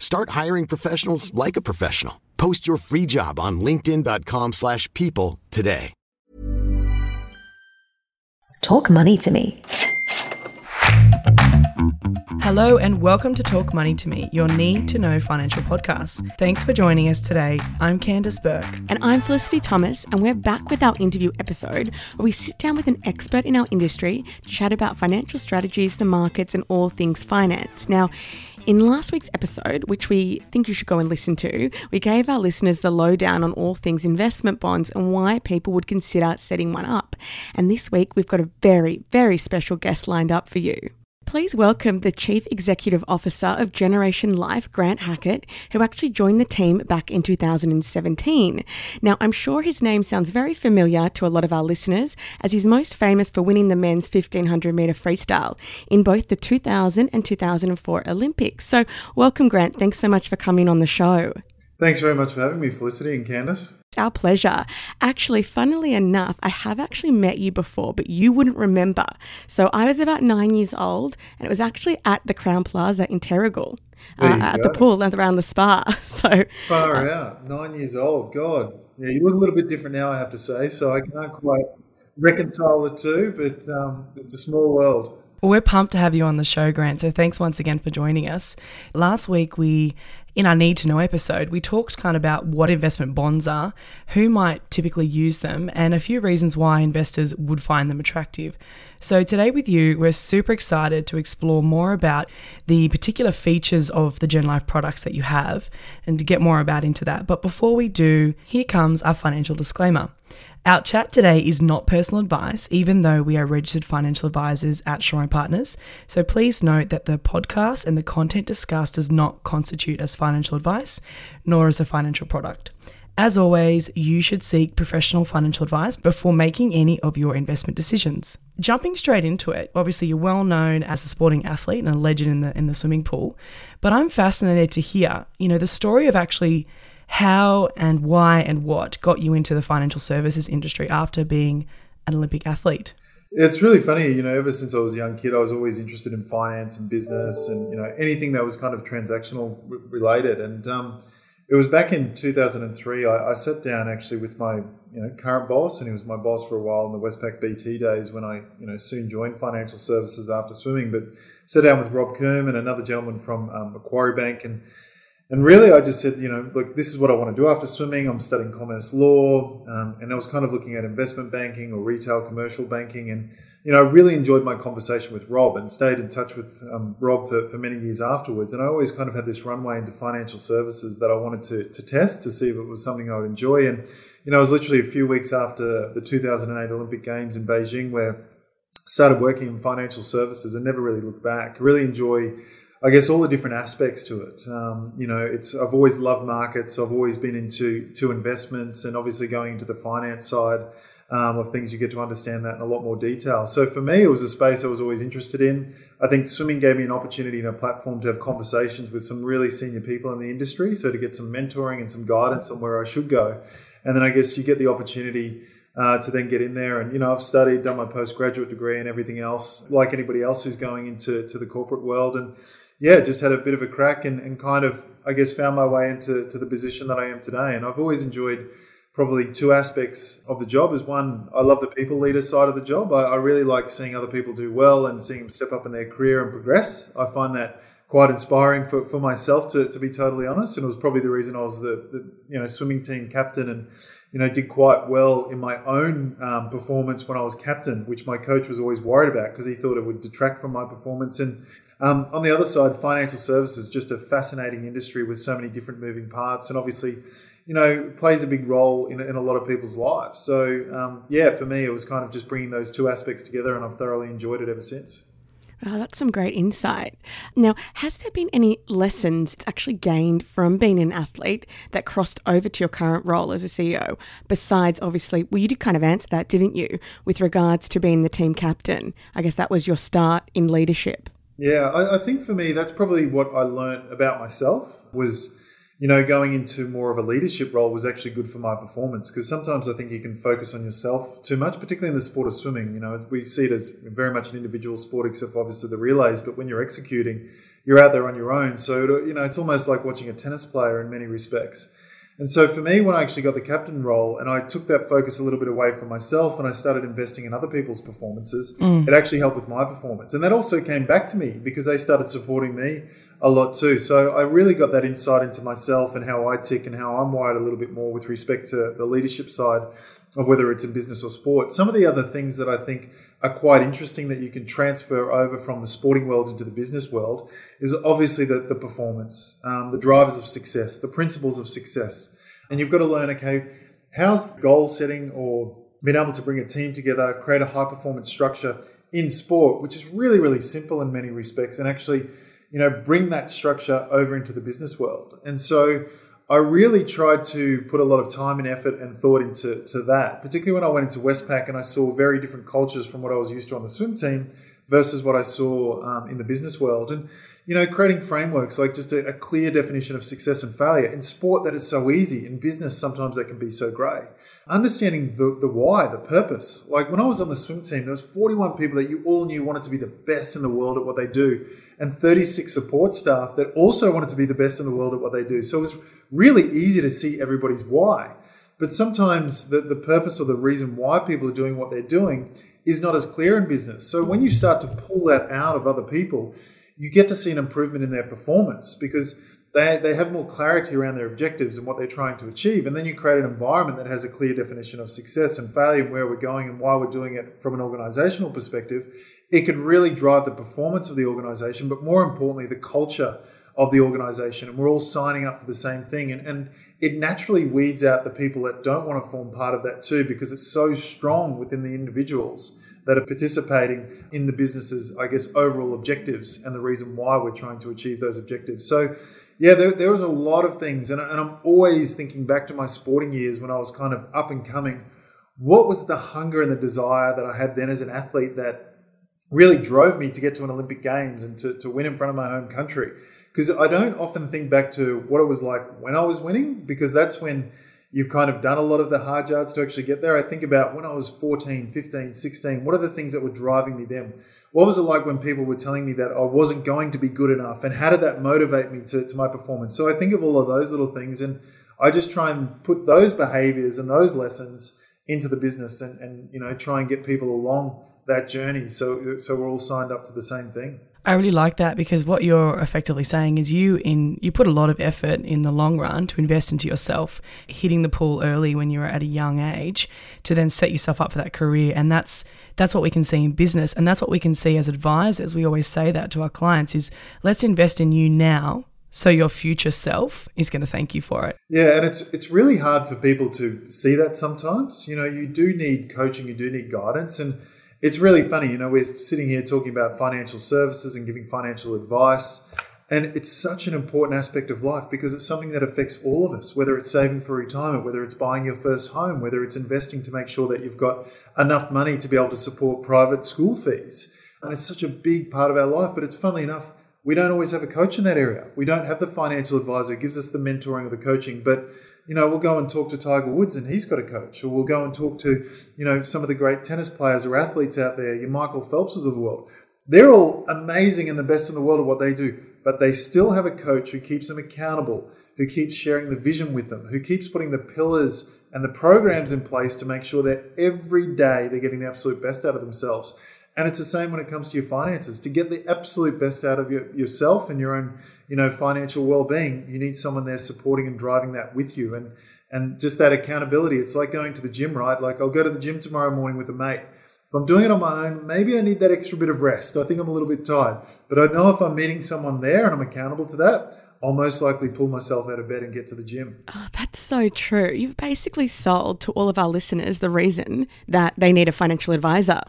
Start hiring professionals like a professional. Post your free job on linkedin.com/people slash people today. Talk money to me. Hello and welcome to Talk Money to Me, your need to know financial podcast. Thanks for joining us today. I'm Candice Burke. And I'm Felicity Thomas, and we're back with our interview episode where we sit down with an expert in our industry to chat about financial strategies, the markets, and all things finance. Now, in last week's episode, which we think you should go and listen to, we gave our listeners the lowdown on all things investment bonds and why people would consider setting one up. And this week, we've got a very, very special guest lined up for you. Please welcome the Chief Executive Officer of Generation Life, Grant Hackett, who actually joined the team back in 2017. Now, I'm sure his name sounds very familiar to a lot of our listeners, as he's most famous for winning the men's 1500 metre freestyle in both the 2000 and 2004 Olympics. So, welcome, Grant. Thanks so much for coming on the show. Thanks very much for having me, Felicity and Candice. It's our pleasure. Actually, funnily enough, I have actually met you before, but you wouldn't remember. So I was about nine years old, and it was actually at the Crowne Plaza in Terrigal, uh, at go. the pool and around the spa. So Far out, nine years old. God, yeah, you look a little bit different now, I have to say. So I can't quite reconcile the two, but um, it's a small world. Well, we're pumped to have you on the show, Grant. So thanks once again for joining us. Last week, we, in our Need to Know episode, we talked kind of about what investment bonds are, who might typically use them, and a few reasons why investors would find them attractive. So today with you, we're super excited to explore more about the particular features of the Gen Life products that you have and to get more about into that. But before we do, here comes our financial disclaimer. Our chat today is not personal advice, even though we are registered financial advisors at Shaw and Partners. So please note that the podcast and the content discussed does not constitute as financial advice, nor as a financial product. As always, you should seek professional financial advice before making any of your investment decisions. Jumping straight into it, obviously you're well known as a sporting athlete and a legend in the in the swimming pool, but I'm fascinated to hear, you know, the story of actually how and why and what got you into the financial services industry after being an Olympic athlete. It's really funny, you know. Ever since I was a young kid, I was always interested in finance and business, and you know anything that was kind of transactional related. And um, it was back in 2003. I, I sat down actually with my you know current boss, and he was my boss for a while in the Westpac BT days when I you know soon joined financial services after swimming. But sat down with Rob Kerman, another gentleman from um, Macquarie Bank, and and really, I just said, you know, look, this is what I want to do after swimming. I'm studying commerce law, um, and I was kind of looking at investment banking or retail commercial banking. And, you know, I really enjoyed my conversation with Rob and stayed in touch with um, Rob for, for many years afterwards. And I always kind of had this runway into financial services that I wanted to, to test to see if it was something I would enjoy. And, you know, it was literally a few weeks after the 2008 Olympic Games in Beijing where I started working in financial services and never really looked back. Really enjoy I guess all the different aspects to it. Um, you know, it's I've always loved markets. I've always been into to investments, and obviously going into the finance side um, of things, you get to understand that in a lot more detail. So for me, it was a space I was always interested in. I think swimming gave me an opportunity and a platform to have conversations with some really senior people in the industry, so to get some mentoring and some guidance on where I should go. And then I guess you get the opportunity uh, to then get in there. And you know, I've studied, done my postgraduate degree, and everything else, like anybody else who's going into to the corporate world. And yeah, just had a bit of a crack and, and kind of, I guess, found my way into to the position that I am today. And I've always enjoyed probably two aspects of the job. Is one, I love the people leader side of the job. I, I really like seeing other people do well and seeing them step up in their career and progress. I find that quite inspiring for, for myself to, to be totally honest. And it was probably the reason I was the, the you know swimming team captain and you know did quite well in my own um, performance when I was captain, which my coach was always worried about because he thought it would detract from my performance. And um, on the other side, financial services just a fascinating industry with so many different moving parts, and obviously. You know, plays a big role in, in a lot of people's lives. So, um, yeah, for me, it was kind of just bringing those two aspects together, and I've thoroughly enjoyed it ever since. Oh, that's some great insight. Now, has there been any lessons actually gained from being an athlete that crossed over to your current role as a CEO? Besides, obviously, well, you did kind of answer that, didn't you, with regards to being the team captain? I guess that was your start in leadership. Yeah, I, I think for me, that's probably what I learned about myself was you know, going into more of a leadership role was actually good for my performance because sometimes I think you can focus on yourself too much, particularly in the sport of swimming. You know, we see it as very much an individual sport, except obviously the relays. But when you're executing, you're out there on your own. So, you know, it's almost like watching a tennis player in many respects. And so for me, when I actually got the captain role and I took that focus a little bit away from myself and I started investing in other people's performances, mm. it actually helped with my performance. And that also came back to me because they started supporting me a lot too. So I really got that insight into myself and how I tick and how I'm wired a little bit more with respect to the leadership side of whether it's in business or sport. Some of the other things that I think are quite interesting that you can transfer over from the sporting world into the business world is obviously the, the performance, um, the drivers of success, the principles of success. And you've got to learn, okay, how's goal setting or being able to bring a team together, create a high performance structure in sport, which is really, really simple in many respects, and actually, you know, bring that structure over into the business world. And so I really tried to put a lot of time and effort and thought into to that, particularly when I went into Westpac and I saw very different cultures from what I was used to on the swim team versus what I saw um, in the business world. And, you know, creating frameworks like just a, a, clear definition of success and failure. In sport, that is so easy. In business, sometimes that can be so grey. Understanding the, the why, the purpose. Like when I was on the swim team, there was 41 people that you all knew wanted to be the best in the world at what they do, and 36 support staff that also wanted to be the best in the world at what they do. So it was really easy to see everybody's why. But sometimes the, the purpose or the reason why people are doing what they're doing is not as clear in business. So when you start to pull that out of other people, you get to see an improvement in their performance because they, they have more clarity around their objectives and what they're trying to achieve. And then you create an environment that has a clear definition of success and failure and where we're going and why we're doing it from an organizational perspective. It can really drive the performance of the organization, but more importantly, the culture of the organization. And we're all signing up for the same thing. And, and it naturally weeds out the people that don't want to form part of that too, because it's so strong within the individuals that are participating in the business's, I guess, overall objectives and the reason why we're trying to achieve those objectives. So, yeah, there, there was a lot of things. And, and I'm always thinking back to my sporting years when I was kind of up and coming. What was the hunger and the desire that I had then as an athlete that really drove me to get to an Olympic Games and to, to win in front of my home country? Because I don't often think back to what it was like when I was winning, because that's when you've kind of done a lot of the hard yards to actually get there. I think about when I was 14, 15, 16, what are the things that were driving me then? What was it like when people were telling me that I wasn't going to be good enough? And how did that motivate me to, to my performance? So I think of all of those little things and I just try and put those behaviors and those lessons into the business and, and you know, try and get people along that journey so so we're all signed up to the same thing. I really like that because what you're effectively saying is you in you put a lot of effort in the long run to invest into yourself, hitting the pool early when you're at a young age to then set yourself up for that career and that's that's what we can see in business and that's what we can see as advisors. We always say that to our clients is let's invest in you now so your future self is going to thank you for it. Yeah, and it's it's really hard for people to see that sometimes. You know, you do need coaching, you do need guidance and it's really funny, you know, we're sitting here talking about financial services and giving financial advice. And it's such an important aspect of life because it's something that affects all of us, whether it's saving for retirement, whether it's buying your first home, whether it's investing to make sure that you've got enough money to be able to support private school fees. And it's such a big part of our life. But it's funnily enough, we don't always have a coach in that area. We don't have the financial advisor who gives us the mentoring or the coaching. But you know, we'll go and talk to Tiger Woods and he's got a coach, or we'll go and talk to, you know, some of the great tennis players or athletes out there, your Michael Phelpses of the world. They're all amazing and the best in the world at what they do, but they still have a coach who keeps them accountable, who keeps sharing the vision with them, who keeps putting the pillars and the programs in place to make sure that every day they're getting the absolute best out of themselves. And it's the same when it comes to your finances. To get the absolute best out of your, yourself and your own, you know, financial well-being, you need someone there supporting and driving that with you. And and just that accountability. It's like going to the gym, right? Like I'll go to the gym tomorrow morning with a mate. If I'm doing it on my own, maybe I need that extra bit of rest. I think I'm a little bit tired. But I know if I'm meeting someone there and I'm accountable to that, I'll most likely pull myself out of bed and get to the gym. Oh, that's so true. You've basically sold to all of our listeners the reason that they need a financial advisor.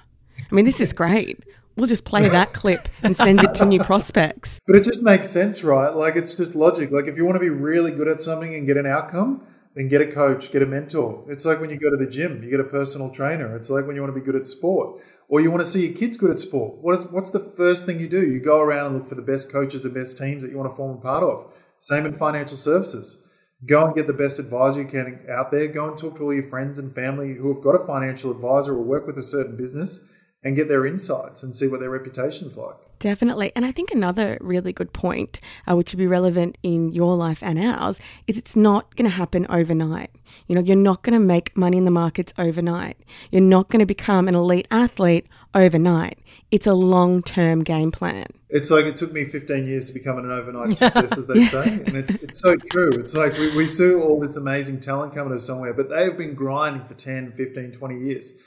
I mean, this is great. we'll just play that clip and send it to new prospects. But it just makes sense, right? Like it's just logic. Like if you want to be really good at something and get an outcome, then get a coach, get a mentor. It's like when you go to the gym, you get a personal trainer. It's like when you want to be good at sport or you want to see your kids good at sport. What is, what's the first thing you do? You go around and look for the best coaches and best teams that you want to form a part of. Same in financial services. Go and get the best advisor you can out there. Go and talk to all your friends and family who have got a financial advisor or work with a certain business and get their insights and see what their reputation's like. Definitely. And I think another really good point, uh, which would be relevant in your life and ours, is it's not going to happen overnight. You know, you're not going to make money in the markets overnight. You're not going to become an elite athlete overnight. It's a long term game plan. It's like it took me 15 years to become an overnight success, as they say. And it's, it's so true. It's like we, we see all this amazing talent coming out of somewhere, but they have been grinding for 10, 15, 20 years.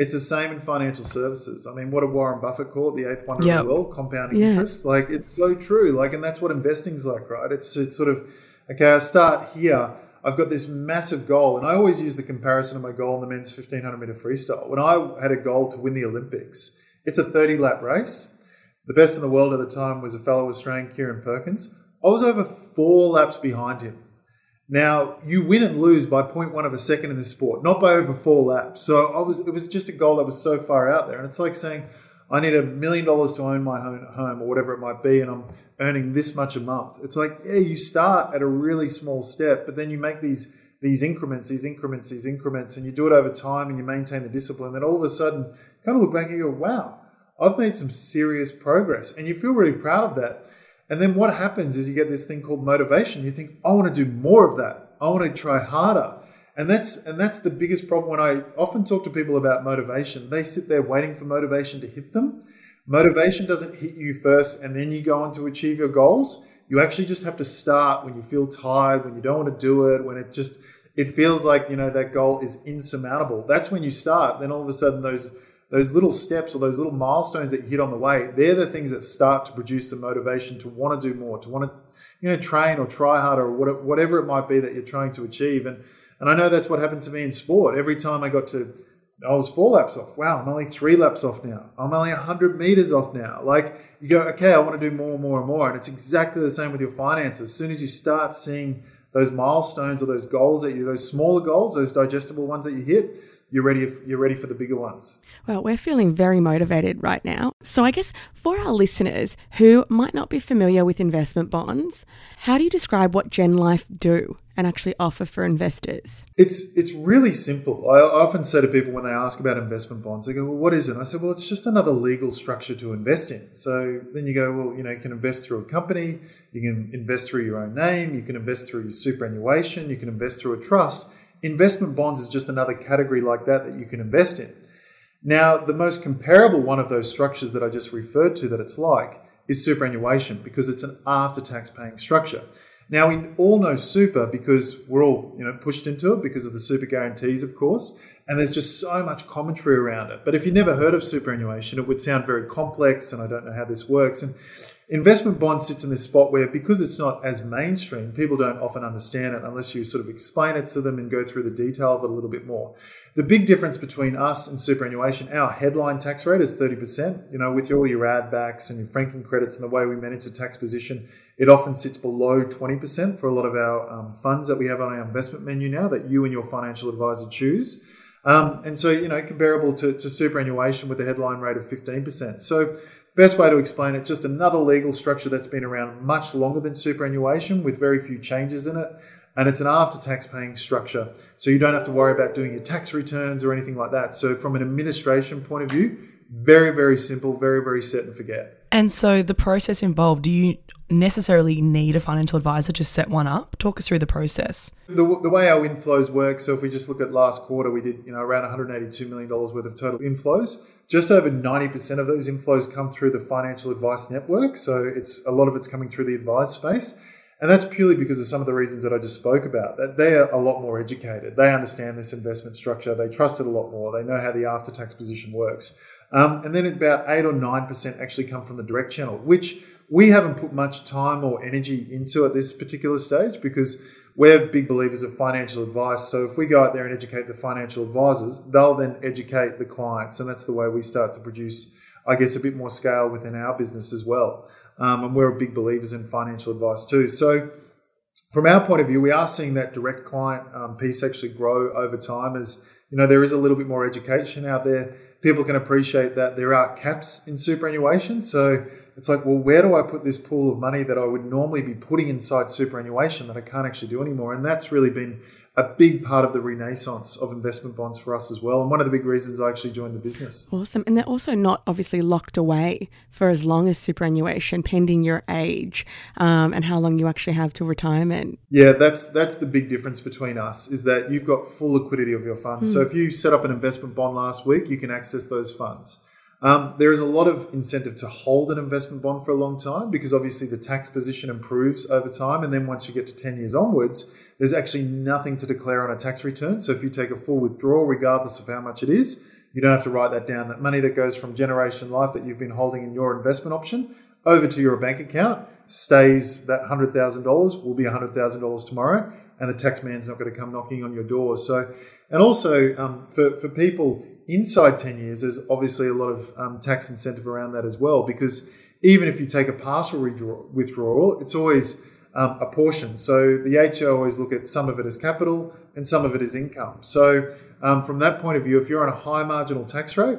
It's the same in financial services. I mean, what did Warren Buffett call it? The eighth wonder yep. of the world, compounding yeah. interest. Like it's so true. Like, and that's what investing's like, right? It's it's sort of okay. I start here. I've got this massive goal, and I always use the comparison of my goal in the men's 1500 meter freestyle. When I had a goal to win the Olympics, it's a 30 lap race. The best in the world at the time was a fellow Australian, Kieren Perkins. I was over four laps behind him. Now you win and lose by 0.1 of a second in this sport, not by over four laps. So I was, it was just a goal that was so far out there, and it's like saying, I need a million dollars to own my home or whatever it might be, and I'm earning this much a month. It's like, yeah, you start at a really small step, but then you make these these increments, these increments, these increments, and you do it over time and you maintain the discipline. Then all of a sudden, kind of look back and go, wow, I've made some serious progress, and you feel really proud of that. And then what happens is you get this thing called motivation. You think, I want to do more of that. I want to try harder. And that's and that's the biggest problem when I often talk to people about motivation. They sit there waiting for motivation to hit them. Motivation doesn't hit you first and then you go on to achieve your goals. You actually just have to start when you feel tired, when you don't want to do it, when it just it feels like, you know, that goal is insurmountable. That's when you start. Then all of a sudden those those little steps or those little milestones that you hit on the way, they're the things that start to produce the motivation to want to do more, to want to, you know, train or try harder or whatever it might be that you're trying to achieve. And and I know that's what happened to me in sport. Every time I got to, I was four laps off. Wow, I'm only three laps off now. I'm only 100 meters off now. Like you go, okay, I want to do more and more and more. And it's exactly the same with your finances. As soon as you start seeing those milestones or those goals that you, those smaller goals, those digestible ones that you hit, you're ready. You're ready for the bigger ones. Well, we're feeling very motivated right now. So, I guess for our listeners who might not be familiar with investment bonds, how do you describe what Gen Life do and actually offer for investors? It's it's really simple. I often say to people when they ask about investment bonds, they go, "Well, what is it?" I said, "Well, it's just another legal structure to invest in." So then you go, "Well, you know, you can invest through a company, you can invest through your own name, you can invest through your superannuation, you can invest through a trust." Investment bonds is just another category like that that you can invest in. Now, the most comparable one of those structures that I just referred to that it's like is superannuation because it's an after tax paying structure. Now, we all know super because we're all you know pushed into it because of the super guarantees, of course, and there's just so much commentary around it. But if you've never heard of superannuation, it would sound very complex, and I don't know how this works. And Investment bond sits in this spot where, because it's not as mainstream, people don't often understand it unless you sort of explain it to them and go through the detail of it a little bit more. The big difference between us and superannuation, our headline tax rate is 30%. You know, with all your add backs and your franking credits and the way we manage the tax position, it often sits below 20% for a lot of our um, funds that we have on our investment menu now that you and your financial advisor choose. Um, and so, you know, comparable to, to superannuation with a headline rate of 15%. So, Best way to explain it, just another legal structure that's been around much longer than superannuation with very few changes in it. And it's an after tax paying structure. So you don't have to worry about doing your tax returns or anything like that. So, from an administration point of view, very, very simple, very, very set and forget. And so, the process involved, do you necessarily need a financial advisor to set one up? Talk us through the process. The, the way our inflows work, so if we just look at last quarter, we did you know around 182 million dollars worth of total inflows. Just over 90% of those inflows come through the financial advice network. So it's a lot of it's coming through the advice space. And that's purely because of some of the reasons that I just spoke about. That they are a lot more educated. They understand this investment structure. They trust it a lot more. They know how the after tax position works. Um, and then about eight or nine percent actually come from the direct channel, which we haven't put much time or energy into at this particular stage because we're big believers of financial advice. So if we go out there and educate the financial advisors, they'll then educate the clients, and that's the way we start to produce I guess, a bit more scale within our business as well. Um, and we're big believers in financial advice too. So, from our point of view, we are seeing that direct client um, piece actually grow over time as you know there is a little bit more education out there. People can appreciate that there are caps in superannuation. So it's like, well, where do I put this pool of money that I would normally be putting inside superannuation that I can't actually do anymore? And that's really been a big part of the renaissance of investment bonds for us as well. And one of the big reasons I actually joined the business. Awesome. And they're also not obviously locked away for as long as superannuation, pending your age um, and how long you actually have to retirement. Yeah, that's that's the big difference between us is that you've got full liquidity of your funds. Mm. So if you set up an investment bond last week, you can access those funds. Um, there is a lot of incentive to hold an investment bond for a long time because obviously the tax position improves over time. And then once you get to 10 years onwards, there's actually nothing to declare on a tax return. So if you take a full withdrawal, regardless of how much it is, you don't have to write that down. That money that goes from generation life that you've been holding in your investment option over to your bank account stays that $100,000 will be $100,000 tomorrow and the tax man's not going to come knocking on your door. So, and also um, for, for people inside 10 years, there's obviously a lot of um, tax incentive around that as well, because even if you take a partial withdrawal, it's always um, a portion. So the ATO always look at some of it as capital and some of it as income. So um, from that point of view, if you're on a high marginal tax rate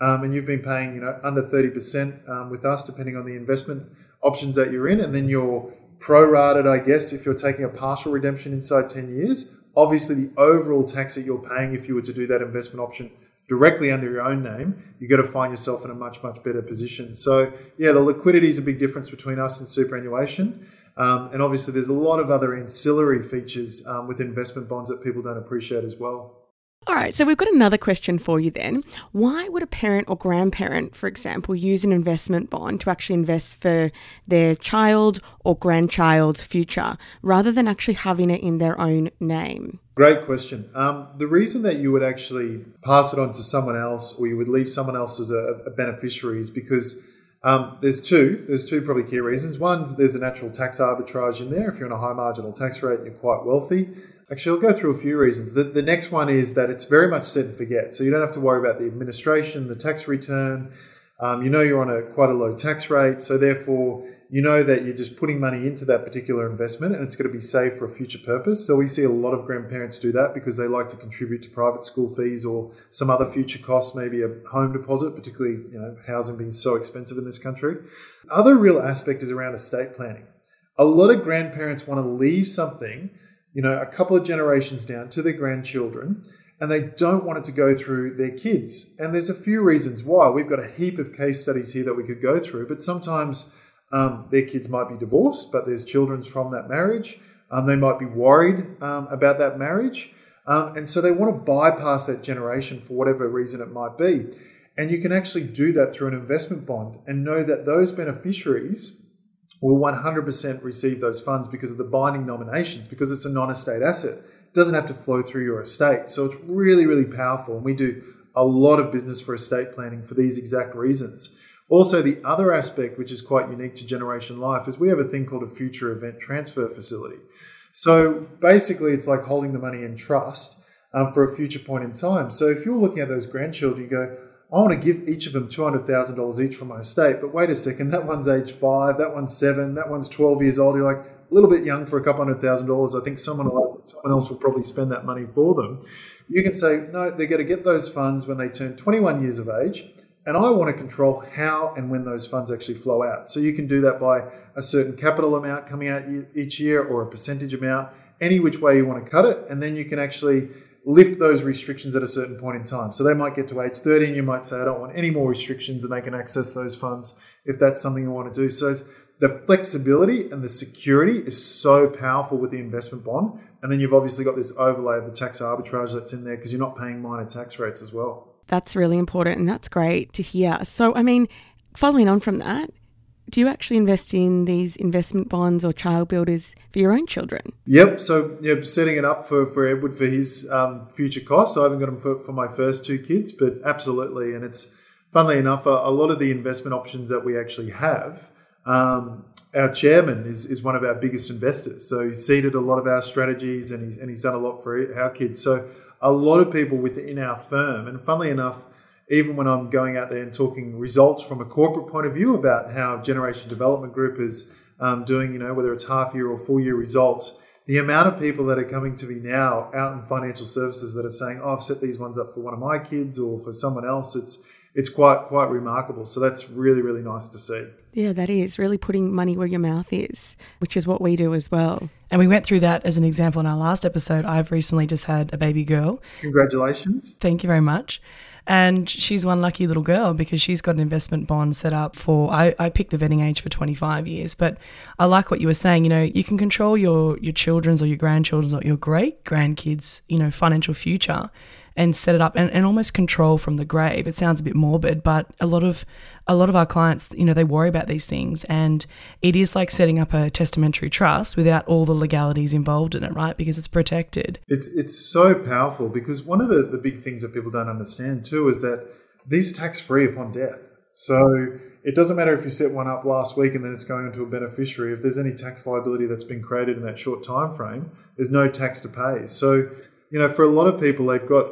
um, and you've been paying, you know, under 30% um, with us, depending on the investment options that you're in, and then you're prorated, I guess, if you're taking a partial redemption inside 10 years, obviously the overall tax that you're paying if you were to do that investment option directly under your own name, you're going to find yourself in a much, much better position. So, yeah, the liquidity is a big difference between us and superannuation. Um, and obviously, there's a lot of other ancillary features um, with investment bonds that people don't appreciate as well. All right, so we've got another question for you then. Why would a parent or grandparent, for example, use an investment bond to actually invest for their child or grandchild's future rather than actually having it in their own name? Great question. Um, the reason that you would actually pass it on to someone else or you would leave someone else as a, a beneficiary is because um, there's two. There's two probably key reasons. One, there's a natural tax arbitrage in there. If you're on a high marginal tax rate and you're quite wealthy, Actually, I'll go through a few reasons. The, the next one is that it's very much set and forget. So you don't have to worry about the administration, the tax return. Um, you know you're on a quite a low tax rate. So therefore, you know that you're just putting money into that particular investment and it's going to be saved for a future purpose. So we see a lot of grandparents do that because they like to contribute to private school fees or some other future costs, maybe a home deposit, particularly you know housing being so expensive in this country. Other real aspect is around estate planning. A lot of grandparents want to leave something you know, a couple of generations down to their grandchildren, and they don't want it to go through their kids. And there's a few reasons why. We've got a heap of case studies here that we could go through, but sometimes um, their kids might be divorced, but there's children from that marriage. Um, they might be worried um, about that marriage. Um, and so they want to bypass that generation for whatever reason it might be. And you can actually do that through an investment bond and know that those beneficiaries will 100% receive those funds because of the binding nominations, because it's a non estate asset. Doesn't have to flow through your estate. So it's really, really powerful. And we do a lot of business for estate planning for these exact reasons. Also, the other aspect, which is quite unique to Generation Life, is we have a thing called a future event transfer facility. So basically, it's like holding the money in trust um, for a future point in time. So if you're looking at those grandchildren, you go, I want to give each of them $200,000 each from my estate. But wait a second, that one's age five, that one's seven, that one's 12 years old. You're like, a little bit young for a couple hundred thousand dollars. I think someone, someone else will probably spend that money for them. You can say, no, they're going to get those funds when they turn 21 years of age. And I want to control how and when those funds actually flow out. So you can do that by a certain capital amount coming out each year or a percentage amount, any which way you want to cut it. And then you can actually lift those restrictions at a certain point in time. So they might get to age 30 and you might say, I don't want any more restrictions and they can access those funds if that's something you want to do. So the flexibility and the security is so powerful with the investment bond. And then you've obviously got this overlay of the tax arbitrage that's in there because you're not paying minor tax rates as well. That's really important and that's great to hear. So, I mean, following on from that, do you actually invest in these investment bonds or child builders for your own children? Yep. So, yeah, setting it up for, for Edward for his um, future costs. I haven't got them for, for my first two kids, but absolutely. And it's funnily enough, a, a lot of the investment options that we actually have. Um, our chairman is, is one of our biggest investors. So he's seeded a lot of our strategies and he's, and he's done a lot for our kids. So a lot of people within our firm, and funnily enough, even when I'm going out there and talking results from a corporate point of view about how Generation Development Group is um, doing, you know, whether it's half year or full year results, the amount of people that are coming to me now out in financial services that are saying, "Oh, I've set these ones up for one of my kids or for someone else," it's it's quite quite remarkable. So that's really really nice to see. Yeah, that is really putting money where your mouth is, which is what we do as well. And we went through that as an example in our last episode. I've recently just had a baby girl. Congratulations. Thank you very much. And she's one lucky little girl because she's got an investment bond set up for. I, I picked the vetting age for 25 years, but I like what you were saying. You know, you can control your your children's or your grandchildren's or your great grandkids, you know, financial future and set it up and, and almost control from the grave. It sounds a bit morbid, but a lot of a lot of our clients, you know, they worry about these things and it is like setting up a testamentary trust without all the legalities involved in it, right? Because it's protected. It's it's so powerful because one of the, the big things that people don't understand too is that these are tax free upon death. So it doesn't matter if you set one up last week and then it's going into a beneficiary. If there's any tax liability that's been created in that short time frame, there's no tax to pay. So, you know, for a lot of people, they've got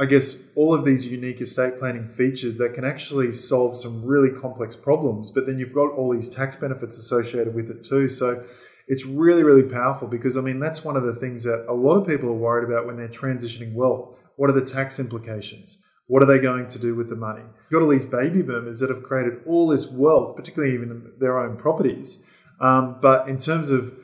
I guess, all of these unique estate planning features that can actually solve some really complex problems. But then you've got all these tax benefits associated with it too. So it's really, really powerful because, I mean, that's one of the things that a lot of people are worried about when they're transitioning wealth. What are the tax implications? What are they going to do with the money? You've got all these baby boomers that have created all this wealth, particularly even their own properties. Um, but in terms of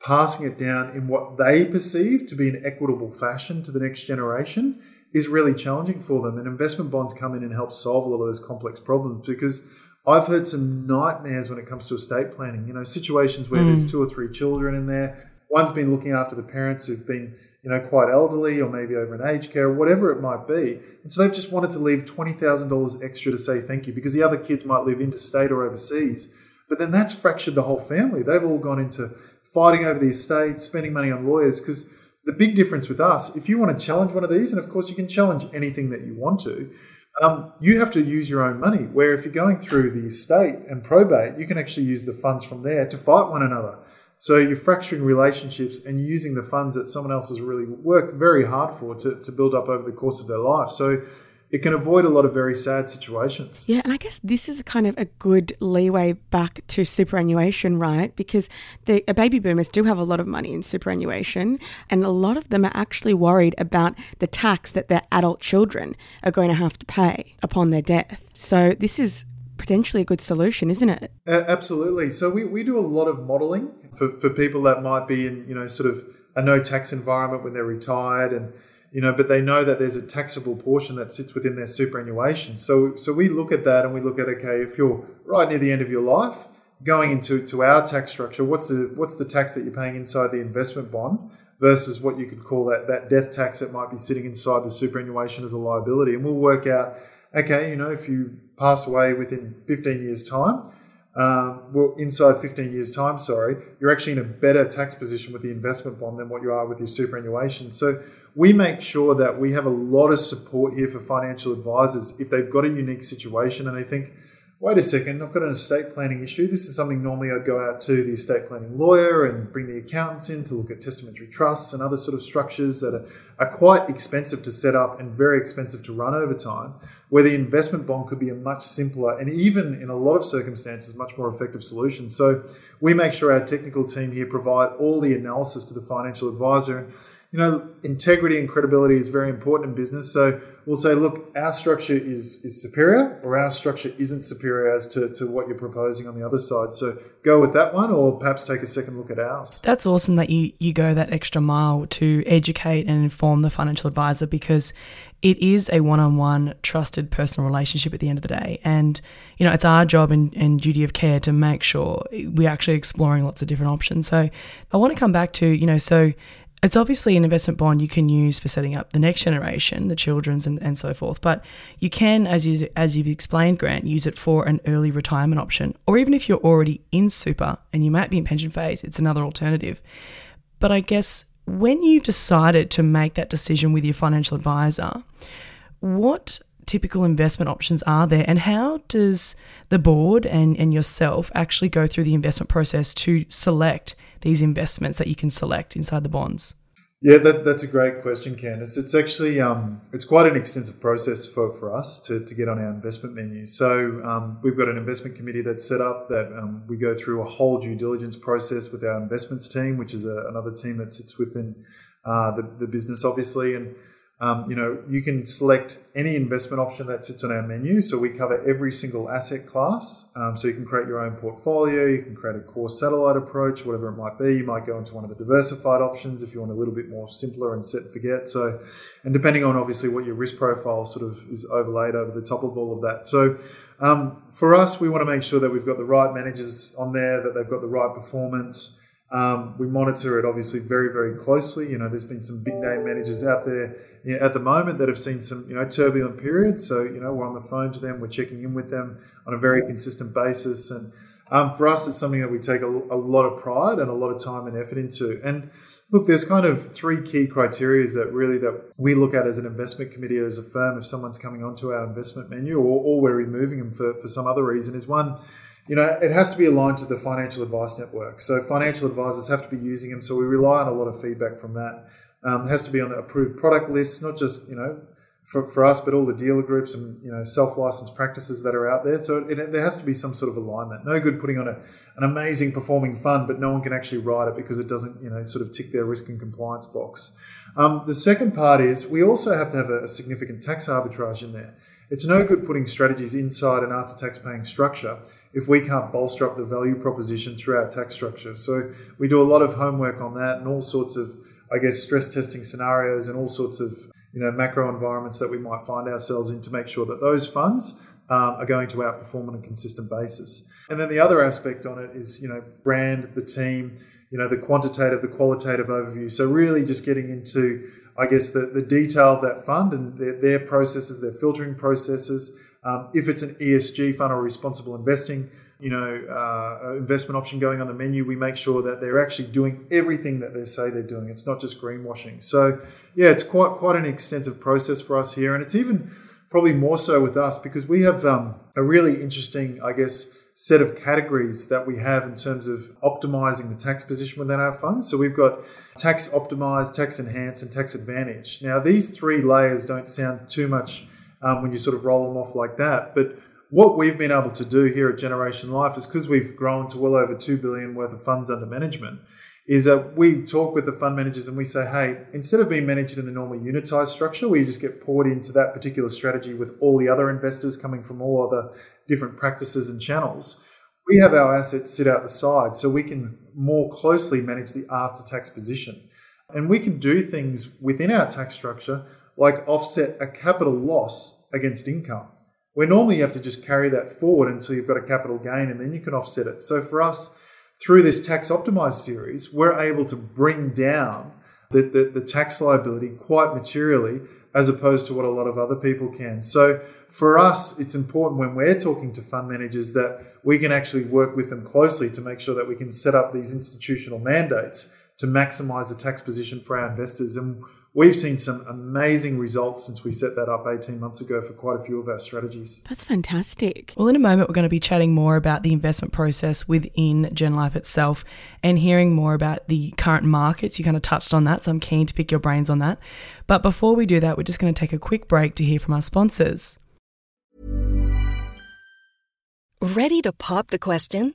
passing it down in what they perceive to be an equitable fashion to the next generation, is really challenging for them. And investment bonds come in and help solve a lot of those complex problems because I've heard some nightmares when it comes to estate planning. You know, situations where mm. there's two or three children in there. One's been looking after the parents who've been, you know, quite elderly or maybe over in aged care, or whatever it might be. And so they've just wanted to leave $20,000 extra to say thank you because the other kids might live interstate or overseas. But then that's fractured the whole family. They've all gone into fighting over the estate, spending money on lawyers because the big difference with us, if you want to challenge one of these, and of course you can challenge anything that you want to, um, you have to use your own money. Where if you're going through the estate and probate, you can actually use the funds from there to fight one another. So you're fracturing relationships and using the funds that someone else has really worked very hard for to, to build up over the course of their life. So it can avoid a lot of very sad situations. Yeah, and I guess this is kind of a good leeway back to superannuation, right? Because the baby boomers do have a lot of money in superannuation, and a lot of them are actually worried about the tax that their adult children are going to have to pay upon their death. So this is potentially a good solution, isn't it? Uh, absolutely. So we, we do a lot of modeling for, for people that might be in, you know, sort of a no tax environment when they're retired and you know, but they know that there's a taxable portion that sits within their superannuation. So, so we look at that and we look at okay, if you're right near the end of your life, going into to our tax structure, what's the what's the tax that you're paying inside the investment bond versus what you could call that that death tax that might be sitting inside the superannuation as a liability, and we'll work out okay, you know, if you pass away within 15 years' time um, well, inside 15 years' time, sorry, you're actually in a better tax position with the investment bond than what you are with your superannuation. So we make sure that we have a lot of support here for financial advisors if they've got a unique situation and they think, wait a second, I've got an estate planning issue. This is something normally I'd go out to the estate planning lawyer and bring the accountants in to look at testamentary trusts and other sort of structures that are, are quite expensive to set up and very expensive to run over time, where the investment bond could be a much simpler and even in a lot of circumstances, much more effective solution. So we make sure our technical team here provide all the analysis to the financial advisor. And you know, integrity and credibility is very important in business. So we'll say, look, our structure is is superior, or our structure isn't superior as to, to what you're proposing on the other side. So go with that one, or perhaps take a second look at ours. That's awesome that you you go that extra mile to educate and inform the financial advisor because it is a one-on-one trusted personal relationship at the end of the day and you know it's our job and, and, duty of care to make sure we're actually exploring lots of different options so i want to come back to you know so it's obviously an investment bond you can use for setting up the next generation, the children's and, and so forth. But you can, as you as you've explained, Grant, use it for an early retirement option. Or even if you're already in super and you might be in pension phase, it's another alternative. But I guess when you decided to make that decision with your financial advisor, what typical investment options are there and how does the board and, and yourself actually go through the investment process to select these investments that you can select inside the bonds? Yeah, that, that's a great question, Candice. It's actually um, it's quite an extensive process for, for us to, to get on our investment menu. So um, we've got an investment committee that's set up that um, we go through a whole due diligence process with our investments team, which is a, another team that sits within uh, the, the business, obviously, and um, you know, you can select any investment option that sits on our menu. So we cover every single asset class. Um, so you can create your own portfolio. You can create a core satellite approach, whatever it might be. You might go into one of the diversified options if you want a little bit more simpler and set and forget. So, and depending on obviously what your risk profile sort of is overlaid over the top of all of that. So um, for us, we want to make sure that we've got the right managers on there, that they've got the right performance. Um, we monitor it obviously very, very closely. You know, there's been some big name managers out there you know, at the moment that have seen some, you know, turbulent periods. So, you know, we're on the phone to them, we're checking in with them on a very consistent basis. And um, for us, it's something that we take a, a, lot of pride and a lot of time and effort into. And look, there's kind of three key criteria that really that we look at as an investment committee as a firm if someone's coming onto our investment menu or, or we're removing them for, for some other reason is one, you know, it has to be aligned to the financial advice network. So financial advisors have to be using them. So we rely on a lot of feedback from that. Um, it has to be on the approved product list, not just you know for, for us, but all the dealer groups and you know self licensed practices that are out there. So it, it, there has to be some sort of alignment. No good putting on a, an amazing performing fund, but no one can actually ride it because it doesn't you know sort of tick their risk and compliance box. Um, the second part is we also have to have a, a significant tax arbitrage in there. It's no good putting strategies inside an after tax paying structure if we can't bolster up the value proposition through our tax structure. So we do a lot of homework on that and all sorts of, I guess, stress testing scenarios and all sorts of, you know, macro environments that we might find ourselves in to make sure that those funds um, are going to outperform on a consistent basis. And then the other aspect on it is, you know, brand, the team, you know, the quantitative, the qualitative overview. So really just getting into, I guess, the, the detail of that fund and their, their processes, their filtering processes, um, if it's an ESG fund or responsible investing, you know, uh, investment option going on the menu, we make sure that they're actually doing everything that they say they're doing. It's not just greenwashing. So, yeah, it's quite quite an extensive process for us here, and it's even probably more so with us because we have um, a really interesting, I guess, set of categories that we have in terms of optimizing the tax position within our funds. So we've got tax optimized, tax enhanced, and tax advantage. Now, these three layers don't sound too much um, when you sort of roll them off like that. But what we've been able to do here at Generation Life is because we've grown to well over 2 billion worth of funds under management is that we talk with the fund managers and we say, hey, instead of being managed in the normal unitized structure where you just get poured into that particular strategy with all the other investors coming from all other different practices and channels, we have our assets sit out the side so we can more closely manage the after tax position. And we can do things within our tax structure like offset a capital loss against income. Where normally you have to just carry that forward until you've got a capital gain and then you can offset it. So for us, through this tax optimized series, we're able to bring down the, the, the, tax liability quite materially as opposed to what a lot of other people can. So for us, it's important when we're talking to fund managers that we can actually work with them closely to make sure that we can set up these institutional mandates to maximize the tax position for our investors. And we've seen some amazing results since we set that up 18 months ago for quite a few of our strategies. That's fantastic. Well, in a moment, we're going to be chatting more about the investment process within Gen Life itself and hearing more about the current markets. You kind of touched on that, so I'm keen to pick your brains on that. But before we do that, we're just going to take a quick break to hear from our sponsors. Ready to pop the question?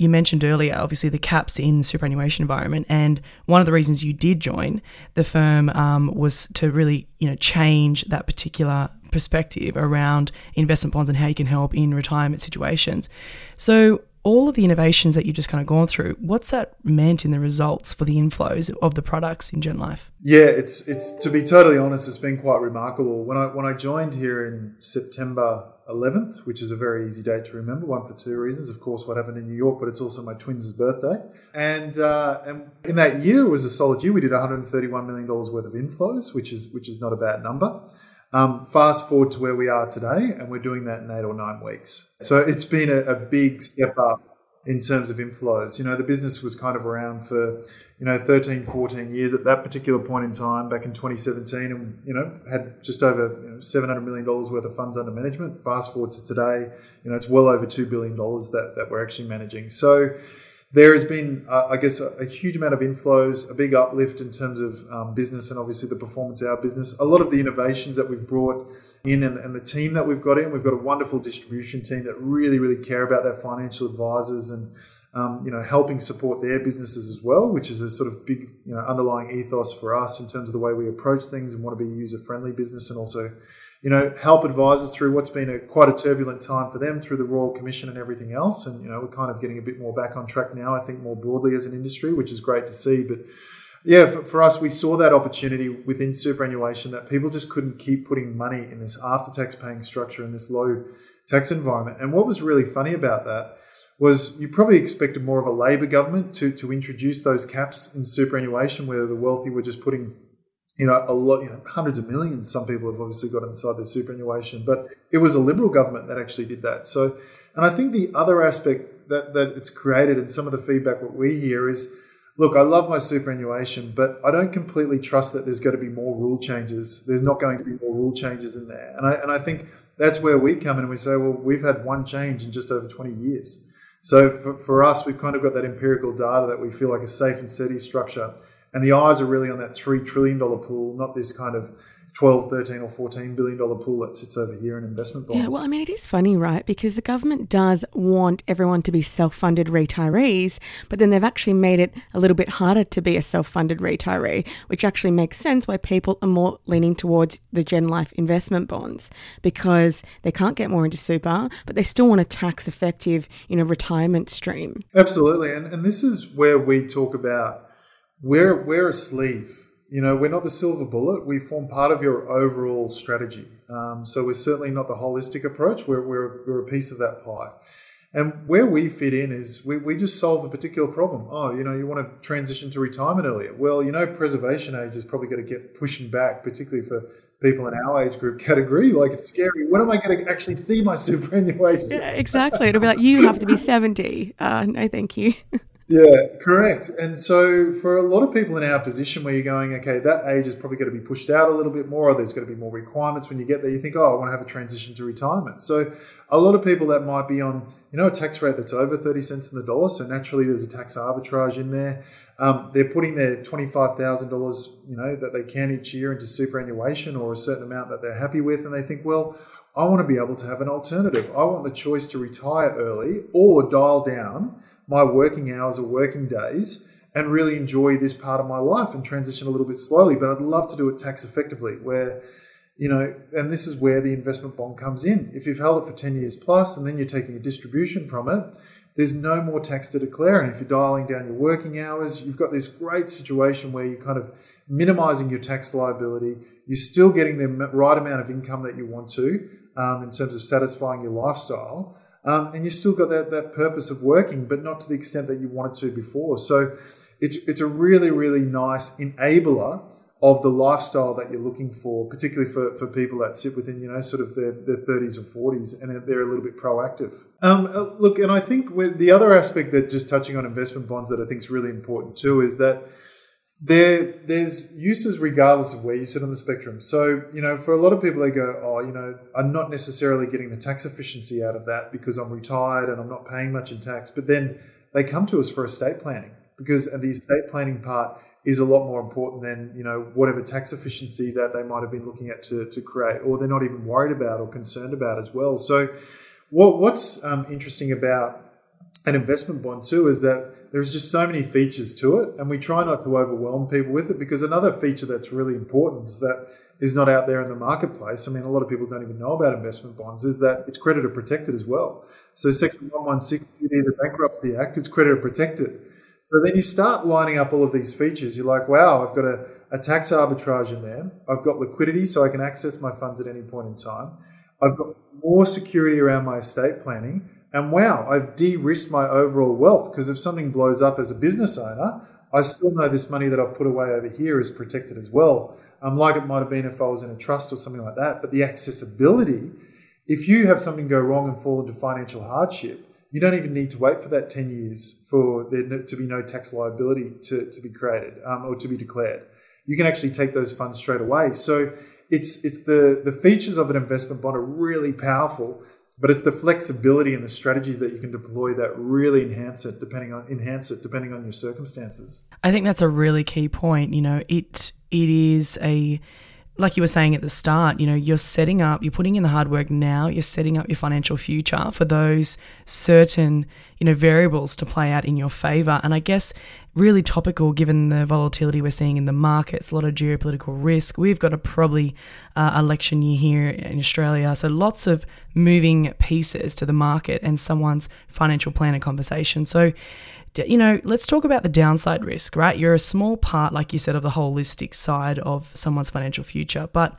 You mentioned earlier, obviously, the caps in the superannuation environment. And one of the reasons you did join the firm um, was to really, you know, change that particular perspective around investment bonds and how you can help in retirement situations. So, all of the innovations that you've just kind of gone through, what's that meant in the results for the inflows of the products in Gen Life? Yeah, it's it's to be totally honest, it's been quite remarkable. When I when I joined here in September 11th, which is a very easy date to remember. One for two reasons, of course, what happened in New York, but it's also my twins' birthday. And uh, and in that year, it was a solid year. We did 131 million dollars worth of inflows, which is which is not a bad number. Um, fast forward to where we are today, and we're doing that in eight or nine weeks. So it's been a, a big step up in terms of inflows. You know, the business was kind of around for you know 13 14 years at that particular point in time back in 2017 and you know had just over you know, 700 million dollars worth of funds under management fast forward to today you know it's well over 2 billion dollars that, that we're actually managing so there has been, uh, I guess, a, a, huge amount of inflows, a big uplift in terms of um, business and obviously the performance of our business. A lot of the innovations that we've brought in and, and, the team that we've got in, we've got a wonderful distribution team that really, really care about their financial advisors and um, you know, helping support their businesses as well, which is a sort of big, you know, underlying ethos for us in terms of the way we approach things and want to be a user-friendly business, and also, you know, help advisors through what's been a quite a turbulent time for them through the Royal Commission and everything else. And you know, we're kind of getting a bit more back on track now. I think more broadly as an industry, which is great to see. But yeah, for, for us, we saw that opportunity within superannuation that people just couldn't keep putting money in this after-tax paying structure in this low tax environment. And what was really funny about that was you probably expected more of a Labor government to, to introduce those caps in superannuation, where the wealthy were just putting, you know, a lot, you know, hundreds of millions. Some people have obviously got inside their superannuation, but it was a Liberal government that actually did that. So, and I think the other aspect that that it's created, and some of the feedback what we hear is, look, I love my superannuation, but I don't completely trust that there's going to be more rule changes. There's not going to be more rule changes in there, and I and I think that's where we come in and we say, well, we've had one change in just over 20 years. So for, for us, we've kind of got that empirical data that we feel like a safe and steady structure. And the eyes are really on that $3 trillion pool, not this kind of 12, 13 or 14 billion dollar pool that sits over here in investment bonds. Yeah, well, I mean, it is funny, right? Because the government does want everyone to be self-funded retirees, but then they've actually made it a little bit harder to be a self-funded retiree, which actually makes sense why people are more leaning towards the Gen Life investment bonds because they can't get more into super, but they still want a tax-effective, you know, retirement stream. Absolutely, and and this is where we talk about we're we're a sleeve you know, we're not the silver bullet. We form part of your overall strategy. Um, so we're certainly not the holistic approach. We're, we're, we're a piece of that pie. And where we fit in is we, we just solve a particular problem. Oh, you know, you want to transition to retirement earlier. Well, you know, preservation age is probably going to get pushing back, particularly for people in our age group category. Like it's scary. When am I going to actually see my superannuation? Yeah, exactly. It'll be like, you have to be 70. Uh, no, thank you. Yeah, correct. And so for a lot of people in our position where you're going, okay, that age is probably going to be pushed out a little bit more, or there's going to be more requirements when you get there, you think, oh, I want to have a transition to retirement. So a lot of people that might be on, you know, a tax rate that's over 30 cents in the dollar. So naturally there's a tax arbitrage in there. Um, they're putting their $25,000, you know, that they can each year into superannuation or a certain amount that they're happy with. And they think, well, I want to be able to have an alternative. I want the choice to retire early or dial down my working hours or working days and really enjoy this part of my life and transition a little bit slowly. But I'd love to do it tax effectively, where, you know, and this is where the investment bond comes in. If you've held it for 10 years plus and then you're taking a distribution from it, there's no more tax to declare. And if you're dialing down your working hours, you've got this great situation where you're kind of minimizing your tax liability. You're still getting the right amount of income that you want to um, in terms of satisfying your lifestyle. Um, and you still got that, that purpose of working, but not to the extent that you wanted to before. So it's, it's a really, really nice enabler of the lifestyle that you're looking for, particularly for, for people that sit within, you know, sort of their, their 30s or 40s and they're a little bit proactive. Um, uh, look, and I think the other aspect that just touching on investment bonds that I think is really important too is that there there's uses regardless of where you sit on the spectrum. So, you know, for a lot of people they go, "Oh, you know, I'm not necessarily getting the tax efficiency out of that because I'm retired and I'm not paying much in tax." But then they come to us for estate planning because the estate planning part is a lot more important than, you know, whatever tax efficiency that they might have been looking at to, to create or they're not even worried about or concerned about as well. So, what what's um, interesting about an investment bond too is that there's just so many features to it, and we try not to overwhelm people with it because another feature that's really important is that is not out there in the marketplace. I mean, a lot of people don't even know about investment bonds. Is that it's creditor protected as well. So Section 116 of the Bankruptcy Act is creditor protected. So then you start lining up all of these features. You're like, wow, I've got a, a tax arbitrage in there. I've got liquidity so I can access my funds at any point in time. I've got more security around my estate planning. And wow, I've de risked my overall wealth because if something blows up as a business owner, I still know this money that I've put away over here is protected as well. Um, like it might have been if I was in a trust or something like that. But the accessibility, if you have something go wrong and fall into financial hardship, you don't even need to wait for that 10 years for there to be no tax liability to, to be created um, or to be declared. You can actually take those funds straight away. So it's, it's the, the features of an investment bond are really powerful but it's the flexibility and the strategies that you can deploy that really enhance it depending on enhance it depending on your circumstances. I think that's a really key point. You know it it is a like you were saying at the start, you know, you're setting up, you're putting in the hard work now, you're setting up your financial future for those certain, you know, variables to play out in your favor. And I guess really topical given the volatility we're seeing in the markets, a lot of geopolitical risk. We've got a probably uh, election year here in Australia, so lots of moving pieces to the market and someone's financial plan and conversation. So you know, let's talk about the downside risk, right? You're a small part, like you said, of the holistic side of someone's financial future. But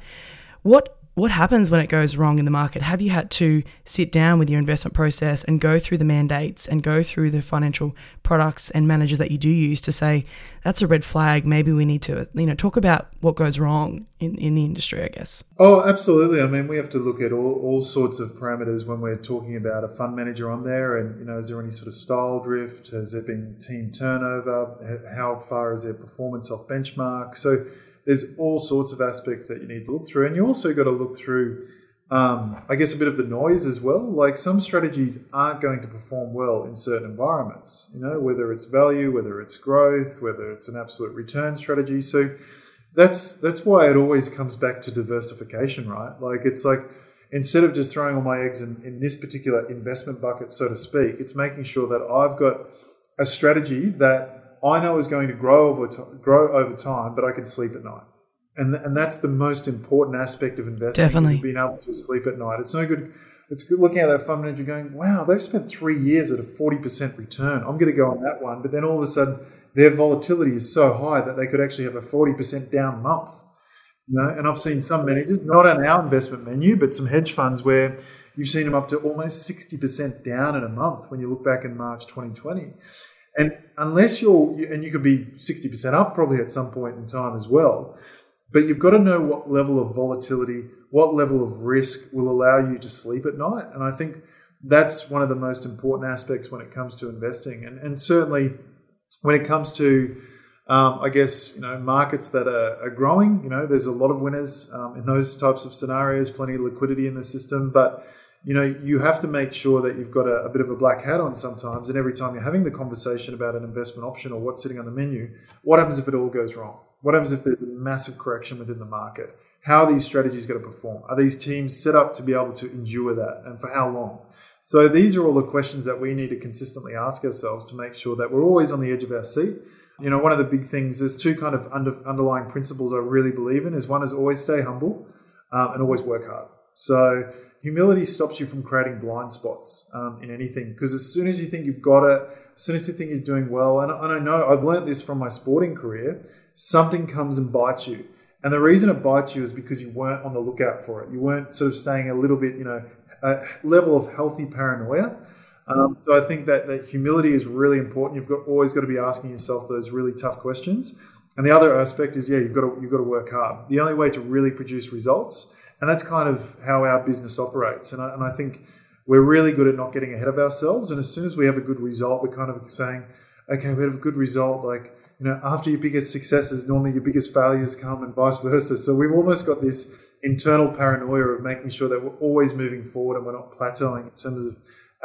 what what happens when it goes wrong in the market? Have you had to sit down with your investment process and go through the mandates and go through the financial products and managers that you do use to say that's a red flag? Maybe we need to, you know, talk about what goes wrong in, in the industry, I guess. Oh, absolutely. I mean, we have to look at all, all sorts of parameters when we're talking about a fund manager on there. And, you know, is there any sort of style drift? Has there been team turnover? How far is their performance off benchmark? So, there's all sorts of aspects that you need to look through. And you also got to look through, um, I guess, a bit of the noise as well. Like some strategies aren't going to perform well in certain environments, you know, whether it's value, whether it's growth, whether it's an absolute return strategy. So that's that's why it always comes back to diversification, right? Like it's like instead of just throwing all my eggs in, in this particular investment bucket, so to speak, it's making sure that I've got a strategy that I know is going to grow over grow over time, but I can sleep at night. And, and that's the most important aspect of investing. Definitely. being able to sleep at night. It's no good. It's good looking at that fund manager going, wow, they've spent three years at a 40% return. I'm going to go on that one. But then all of a sudden, their volatility is so high that they could actually have a 40% down month. You know, and I've seen some managers, not on our investment menu, but some hedge funds where you've seen them up to almost 60% down in a month when you look back in March 2020. And unless you're, and you could be 60% up probably at some point in time as well, but you've got to know what level of volatility, what level of risk will allow you to sleep at night. And I think that's one of the most important aspects when it comes to investing. And, and certainly when it comes to, um, I guess, you know, markets that are, are, growing, you know, there's a lot of winners um, in those types of scenarios, plenty of liquidity in the system. But you know, you have to make sure that you've got a, a, bit of a black hat on sometimes. And every time you're having the conversation about an investment option or what's sitting on the menu, what happens if it all goes wrong? What happens if there's a massive correction within the market? How are these strategies going to perform? Are these teams set up to be able to endure that? And for how long? So these are all the questions that we need to consistently ask ourselves to make sure that we're always on the edge of our seat. You know, one of the big things, there's two kind of under, underlying principles I really believe in is one is always stay humble um, and always work hard. So humility stops you from creating blind spots um, in anything because as soon as you think you've got it, as soon as you think you're doing well, and, and I know I've learned this from my sporting career, something comes and bites you. And the reason it bites you is because you weren't on the lookout for it. You weren't sort of staying a little bit, you know, a level of healthy paranoia. Um, so I think that, that humility is really important. You've got always got to be asking yourself those really tough questions. And the other aspect is, yeah, you've got to you've got to work hard. The only way to really produce results and that's kind of how our business operates. And I, and I think we're really good at not getting ahead of ourselves. And as soon as we have a good result, we're kind of saying, okay, we have a good result. Like, you know, after your biggest successes, normally your biggest failures come and vice versa. So we've almost got this internal paranoia of making sure that we're always moving forward and we're not plateauing in terms of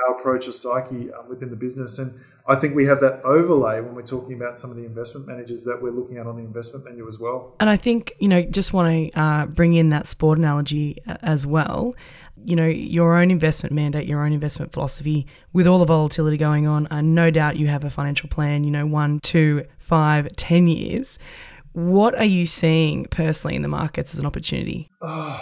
our approach or psyche um, within the business. And I think we have that overlay when we're talking about some of the investment managers that we're looking at on the investment menu as well. And I think, you know, just want to uh, bring in that sport analogy uh, as well. you know, your own investment mandate, your own investment philosophy, with all the volatility going on, uh, no doubt you have a financial plan, you know, one, two, five, ten years. What are you seeing personally in the markets as an opportunity? Oh,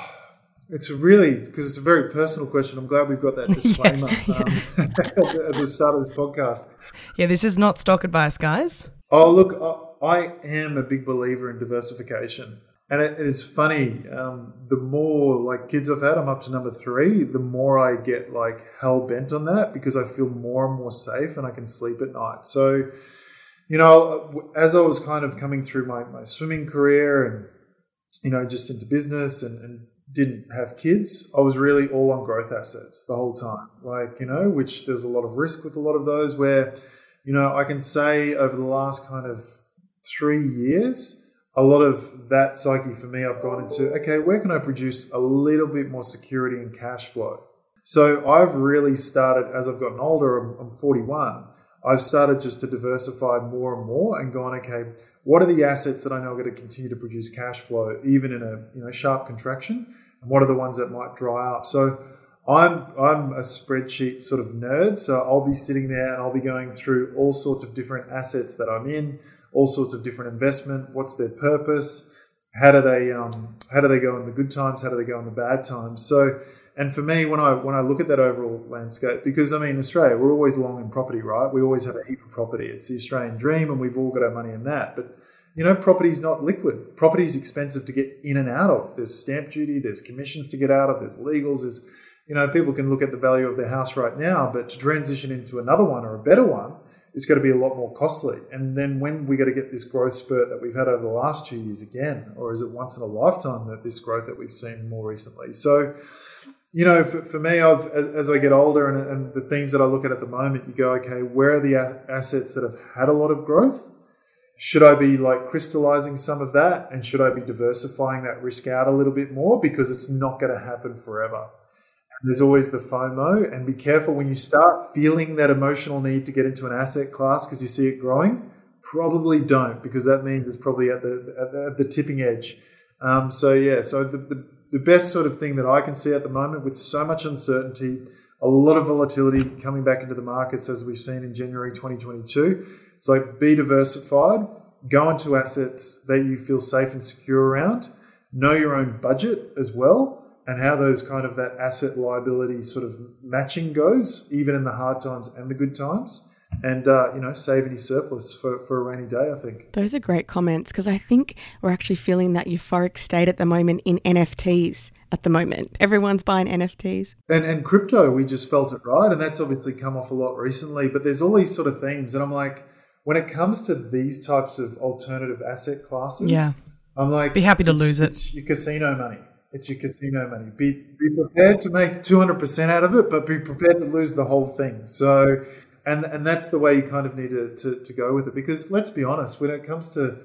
it's a really because it's a very personal question. I'm glad we've got that disclaimer yes, um, at the start of this podcast. Yeah, this is not stock advice, guys. Oh, look, I, I am a big believer in diversification. And it, it's funny, um, the more like kids I've had, I'm up to number three, the more I get like hell bent on that because I feel more and more safe and I can sleep at night. So, you know, as I was kind of coming through my, my swimming career and, you know, just into business and, and didn't have kids, I was really all on growth assets the whole time. Like, you know, which there's a lot of risk with a lot of those where, you know, I can say over the last kind of three years, a lot of that psyche for me, I've gone into okay, where can I produce a little bit more security and cash flow? So I've really started as I've gotten older. I'm, I'm 41. I've started just to diversify more and more and gone, okay, what are the assets that I know are going to continue to produce cash flow even in a you know sharp contraction, and what are the ones that might dry up? So I'm I'm a spreadsheet sort of nerd, so I'll be sitting there and I'll be going through all sorts of different assets that I'm in all sorts of different investment. What's their purpose? How do they um, how do they go in the good times? How do they go in the bad times? So, and for me, when I when I look at that overall landscape, because I mean, Australia, we're always long in property, right? We always have a heap of property. It's the Australian dream, and we've all got our money in that. But you know, property's not liquid. Property's expensive to get in and out of. There's stamp duty. There's commissions to get out of. There's legals. There's you know, people can look at the value of their house right now, but to transition into another one or a better one is going to be a lot more costly. And then when we got to get this growth spurt that we've had over the last two years again, or is it once in a lifetime that this growth that we've seen more recently? So, you know, for, for me, I've as I get older and, and, the themes that I look at at the moment, you go, okay, where are the assets that have had a lot of growth? Should I be like crystallizing some of that, and should I be diversifying that risk out a little bit more because it's not going to happen forever? And There's always the FOMO, and be careful when you start feeling that emotional need to get into an asset class because you see it growing. Probably don't, because that means it's probably at the at the, at the tipping edge. Um, so yeah, so the, the the best sort of thing that I can see at the moment, with so much uncertainty, a lot of volatility coming back into the markets as we've seen in January 2022. Like be diversified, go into assets that you feel safe and secure around, know your own budget as well and how those kind of that asset liability sort of matching goes, even in the hard times and the good times. And uh, you know, save any surplus for, for a rainy day. I think those are great comments because I think we're actually feeling that euphoric state at the moment in NFTs at the moment. Everyone's buying NFTs. And and crypto, we just felt it right. And that's obviously come off a lot recently. But there's all these sort of themes. And I'm like, when it comes to these types of alternative asset classes, yeah. I'm like be happy to lose it. It's your casino money. It's your casino money. Be be prepared to make two hundred percent out of it, but be prepared to lose the whole thing. So, and and that's the way you kind of need to, to, to go with it. Because let's be honest, when it comes to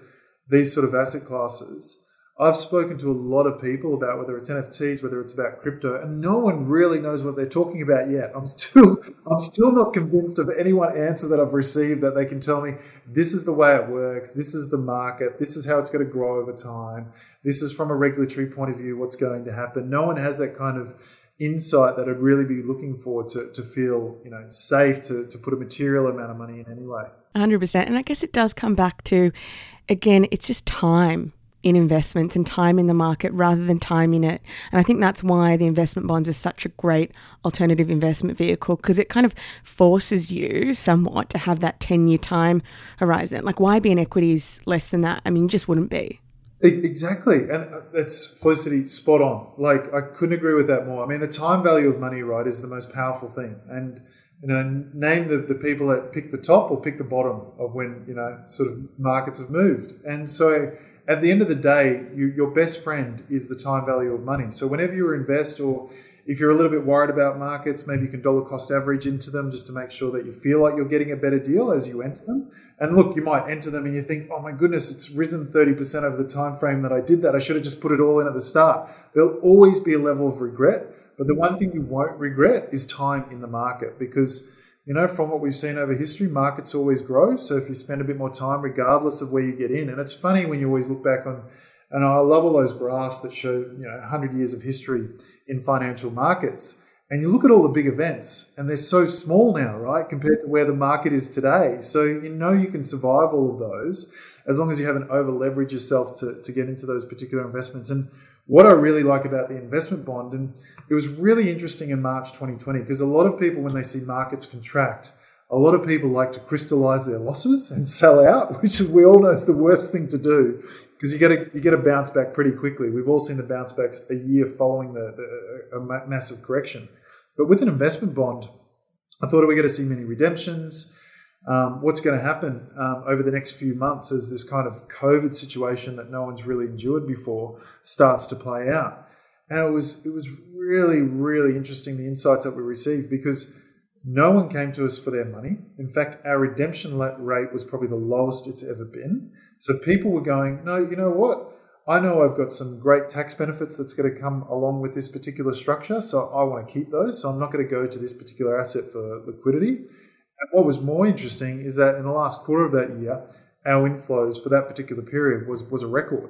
these sort of asset classes, I've spoken to a lot of people about whether it's NFTs, whether it's about crypto, and no one really knows what they're talking about yet. I'm still I'm still not convinced of any one answer that I've received that they can tell me this is the way it works, this is the market, this is how it's going to grow over time, this is from a regulatory point of view what's going to happen. No one has that kind of insight that I'd really be looking for to, to feel, you know, safe to, to put a material amount of money in anyway. 100%. And I guess it does come back to, again, it's just time in investments and time in the market rather than time in it. And I think that's why the investment bonds is such a great alternative investment vehicle because it kind of forces you somewhat to have that 10 year time horizon. Like, why be in equities less than that? I mean, you just wouldn't be. Exactly. And uh, that's Felicity spot on. Like, I couldn't agree with that more. I mean, the time value of money, right, is the most powerful thing. And you know, name the, the people that pick the top or pick the bottom of when, you know, sort of markets have moved. And so at the end of the day, you, your best friend is the time value of money. So whenever you invest or if you're a little bit worried about markets, maybe you can dollar cost average into them just to make sure that you feel like you're getting a better deal as you enter them. And look, you might enter them and you think, "Oh my goodness, it's risen 30% over the time frame that I did that. I should have just put it all in at the start." There'll always be a level of regret, but the one thing you won't regret is time in the market because you know, from what we've seen over history, markets always grow. So if you spend a bit more time, regardless of where you get in, and it's funny when you always look back on And I love all those graphs that show, you know, 100 years of history in financial markets. And you look at all the big events, and they're so small now, right, compared to where the market is today. So you know you can survive all of those as long as you haven't over leveraged yourself to, to get into those particular investments. And what I really like about the investment bond, and it was really interesting in March 2020, because a lot of people, when they see markets contract, a lot of people like to crystallize their losses and sell out, which we all know is the worst thing to do because you get a you get a bounce back pretty quickly. We've all seen the bounce backs a year following the, the a massive correction. But with an investment bond, I thought we are going to see many redemptions. Um, what's going to happen um, over the next few months as this kind of COVID situation that no one's really endured before starts to play out? And it was it was really really interesting the insights that we received because no one came to us for their money. In fact, our redemption rate was probably the lowest it's ever been. So people were going, no, you know what? I know I've got some great tax benefits that's going to come along with this particular structure, so I want to keep those. So I'm not going to go to this particular asset for liquidity. And what was more interesting is that in the last quarter of that year, our inflows for that particular period was, was a record.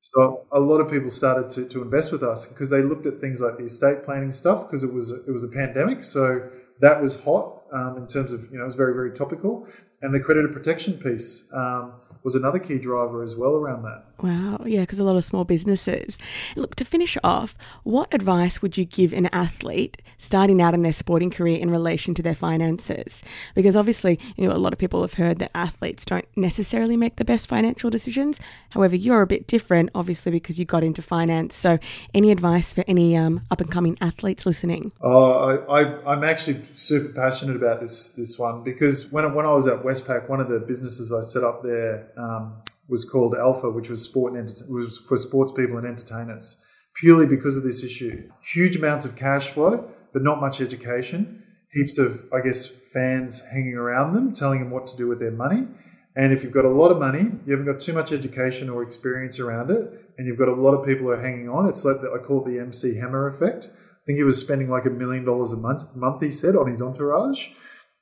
So a lot of people started to, to invest with us because they looked at things like the estate planning stuff because it was it was a pandemic, so that was hot um, in terms of you know it was very very topical, and the creditor protection piece. Um, was another key driver as well around that. Wow, yeah, because a lot of small businesses. Look, to finish off, what advice would you give an athlete starting out in their sporting career in relation to their finances? Because obviously, you know, a lot of people have heard that athletes don't necessarily make the best financial decisions. However, you're a bit different, obviously, because you got into finance. So, any advice for any um, up and coming athletes listening? Oh, I, I, I'm actually super passionate about this this one because when when I was at Westpac, one of the businesses I set up there um, was called Alpha, which was sport and enter- was for sports people and entertainers, purely because of this issue. Huge amounts of cash flow, but not much education. Heaps of, I guess, fans hanging around them, telling them what to do with their money. And if you've got a lot of money, you haven't got too much education or experience around it, and you've got a lot of people who are hanging on. It's like the, I call it the MC Hammer effect. I think he was spending like a million dollars a month. Month he said on his entourage.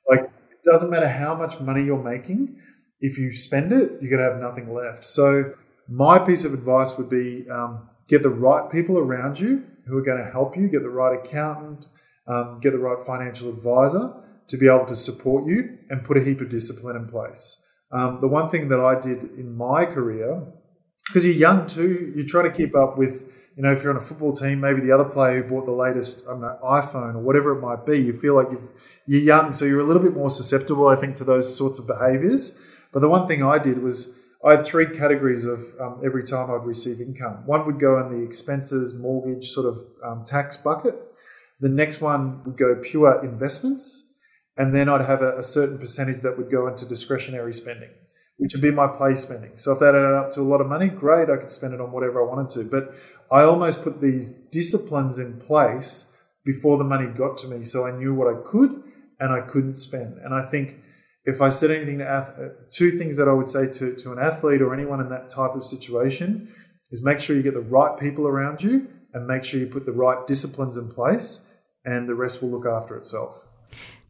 Like it doesn't matter how much money you're making if you spend it, you're going to have nothing left. So, my piece of advice would be um, get the right people around you who are going to help you, get the right accountant, um, get the right financial advisor to be able to support you and put a heap of discipline in place. Um, the one thing that I did in my career, because you're young too, you try to keep up with, you know, if you're on a football team, maybe the other player who bought the latest I know, iPhone or whatever it might be, you feel like you are young, so you're a little bit more susceptible, I think, to those sorts of behaviors. But the one thing I did was I had three categories of um, every time I'd receive income. One would go in the expenses, mortgage, sort of um, tax bucket. The next one would go pure investments. And then I'd have a, a, certain percentage that would go into discretionary spending, which would be my play spending. So if that added up to a lot of money, great, I could spend it on whatever I wanted to. But I almost put these disciplines in place before the money got to me. So I knew what I could and I couldn't spend. And I think if I said anything to ath- uh, two things that I would say to, to an athlete or anyone in that type of situation is make sure you get the right people around you and make sure you put the right disciplines in place and the rest will look after itself.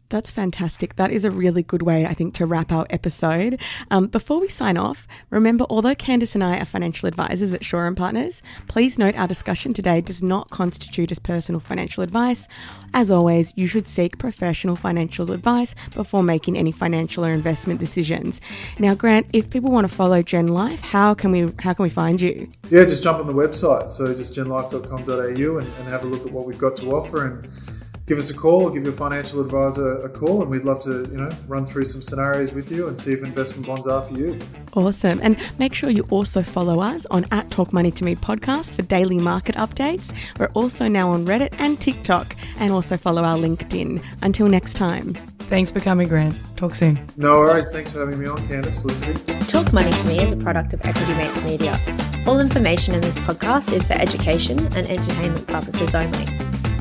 That's fantastic. That is a really good way, I think, to wrap our episode. Um, before we sign off, remember, although Candice and I are financial advisors at Shaw and Partners, please note our discussion today does not constitute as personal financial advice. As always, you should seek professional financial advice before making any financial or investment decisions. Now, Grant, if people want to follow Gen Life, how can we how can we find you? Yeah, just jump on the website. So just genlife.com.au and, and have a look at what we've got to offer and give us a call or give your financial advisor a call and we'd love to you know run through some scenarios with you and see if investment bonds are for you. Awesome. And make sure you also follow us on at talk money to me podcast for daily market updates. We're also now on reddit and tiktok and also follow our linkedin. Until next time. Thanks for coming grant. Talk soon. No worries. Thanks for having me on candice felicity talk money to me is a product of equity mates media. All information in this podcast is for education and entertainment purposes only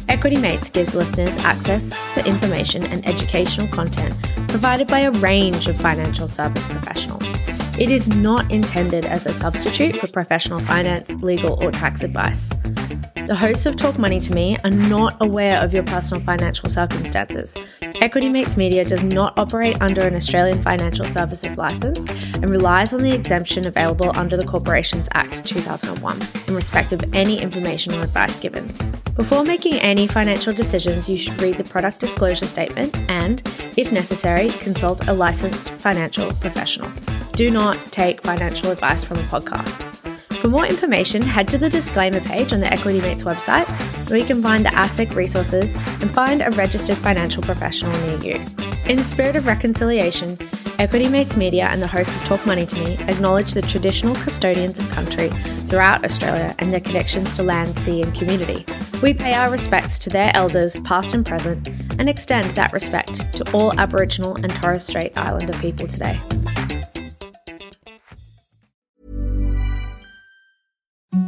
Equity Mates gives listeners access to information and educational content provided by a range of financial service professionals. It is not intended as a substitute for professional finance, legal, or tax advice. The hosts of Talk Money to Me are not aware of your personal financial circumstances. Equity Mates Media does not operate under an Australian financial services licence and relies on the exemption available under the Corporations Act 2001 in respect of any information or advice given. Before making any financial decisions, you should read the product disclosure statement and, if necessary, consult a licensed financial professional. Do not take financial advice from a podcast. For more information, head to the disclaimer page on the Equity Mates website, where you can find the ASIC resources and find a registered financial professional near you. In the spirit of reconciliation, Equity Mates Media and the host of Talk Money to Me acknowledge the traditional custodians of country throughout Australia and their connections to land, sea, and community. We pay our respects to their elders, past and present, and extend that respect to all Aboriginal and Torres Strait Islander people today.